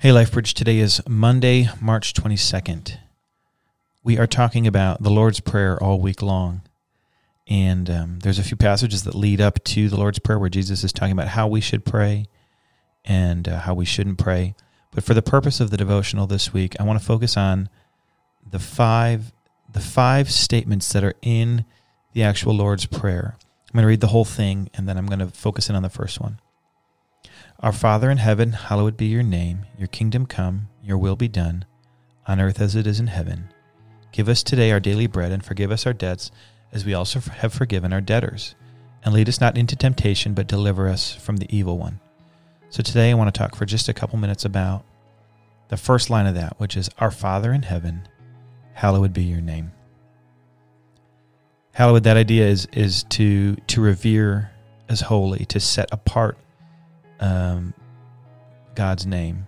Hey, LifeBridge, today is Monday, March 22nd. We are talking about the Lord's Prayer all week long. And um, there's a few passages that lead up to the Lord's Prayer where Jesus is talking about how we should pray and uh, how we shouldn't pray. But for the purpose of the devotional this week, I want to focus on the five the five statements that are in the actual Lord's Prayer. I'm going to read the whole thing and then I'm going to focus in on the first one. Our Father in heaven, hallowed be your name. Your kingdom come, your will be done, on earth as it is in heaven. Give us today our daily bread, and forgive us our debts, as we also have forgiven our debtors. And lead us not into temptation, but deliver us from the evil one. So today I want to talk for just a couple minutes about the first line of that, which is Our Father in heaven, hallowed be your name. Hallowed, that idea is is to to revere as holy, to set apart um, God's name,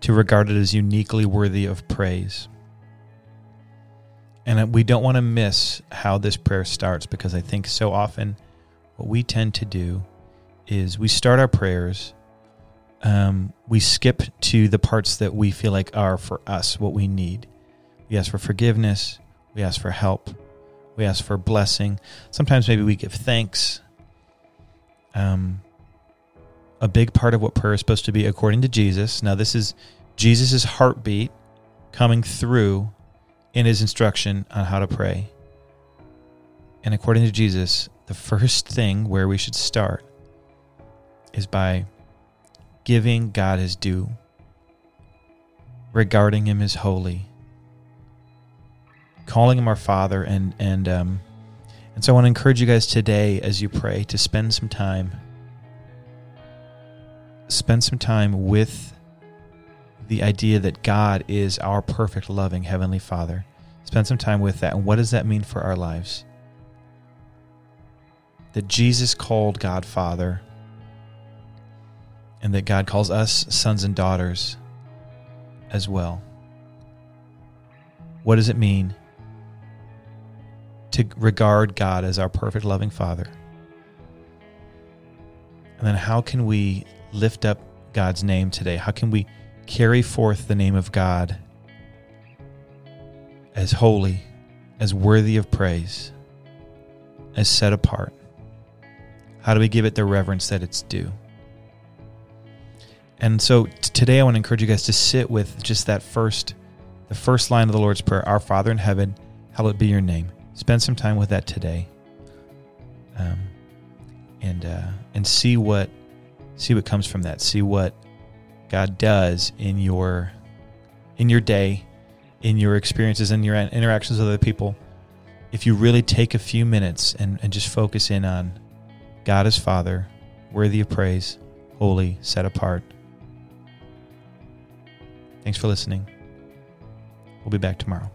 to regard it as uniquely worthy of praise. And we don't want to miss how this prayer starts because I think so often what we tend to do is we start our prayers, um, we skip to the parts that we feel like are for us what we need. We ask for forgiveness, we ask for help, we ask for blessing. Sometimes maybe we give thanks. Um, a big part of what prayer is supposed to be according to Jesus. Now, this is Jesus' heartbeat coming through in his instruction on how to pray. And according to Jesus, the first thing where we should start is by giving God his due, regarding him as holy, calling him our Father, and and um, and so I want to encourage you guys today as you pray to spend some time spend some time with the idea that God is our perfect, loving Heavenly Father. Spend some time with that. And what does that mean for our lives? That Jesus called God Father, and that God calls us sons and daughters as well. What does it mean to regard God as our perfect, loving Father? And then how can we lift up God's name today? How can we carry forth the name of God as holy, as worthy of praise, as set apart? How do we give it the reverence that it's due? And so t- today I want to encourage you guys to sit with just that first the first line of the Lord's prayer, Our Father in heaven, hallowed be your name. Spend some time with that today. Um, and uh, and see what see what comes from that. See what God does in your in your day, in your experiences, in your interactions with other people. If you really take a few minutes and, and just focus in on God as Father, worthy of praise, holy, set apart. Thanks for listening. We'll be back tomorrow.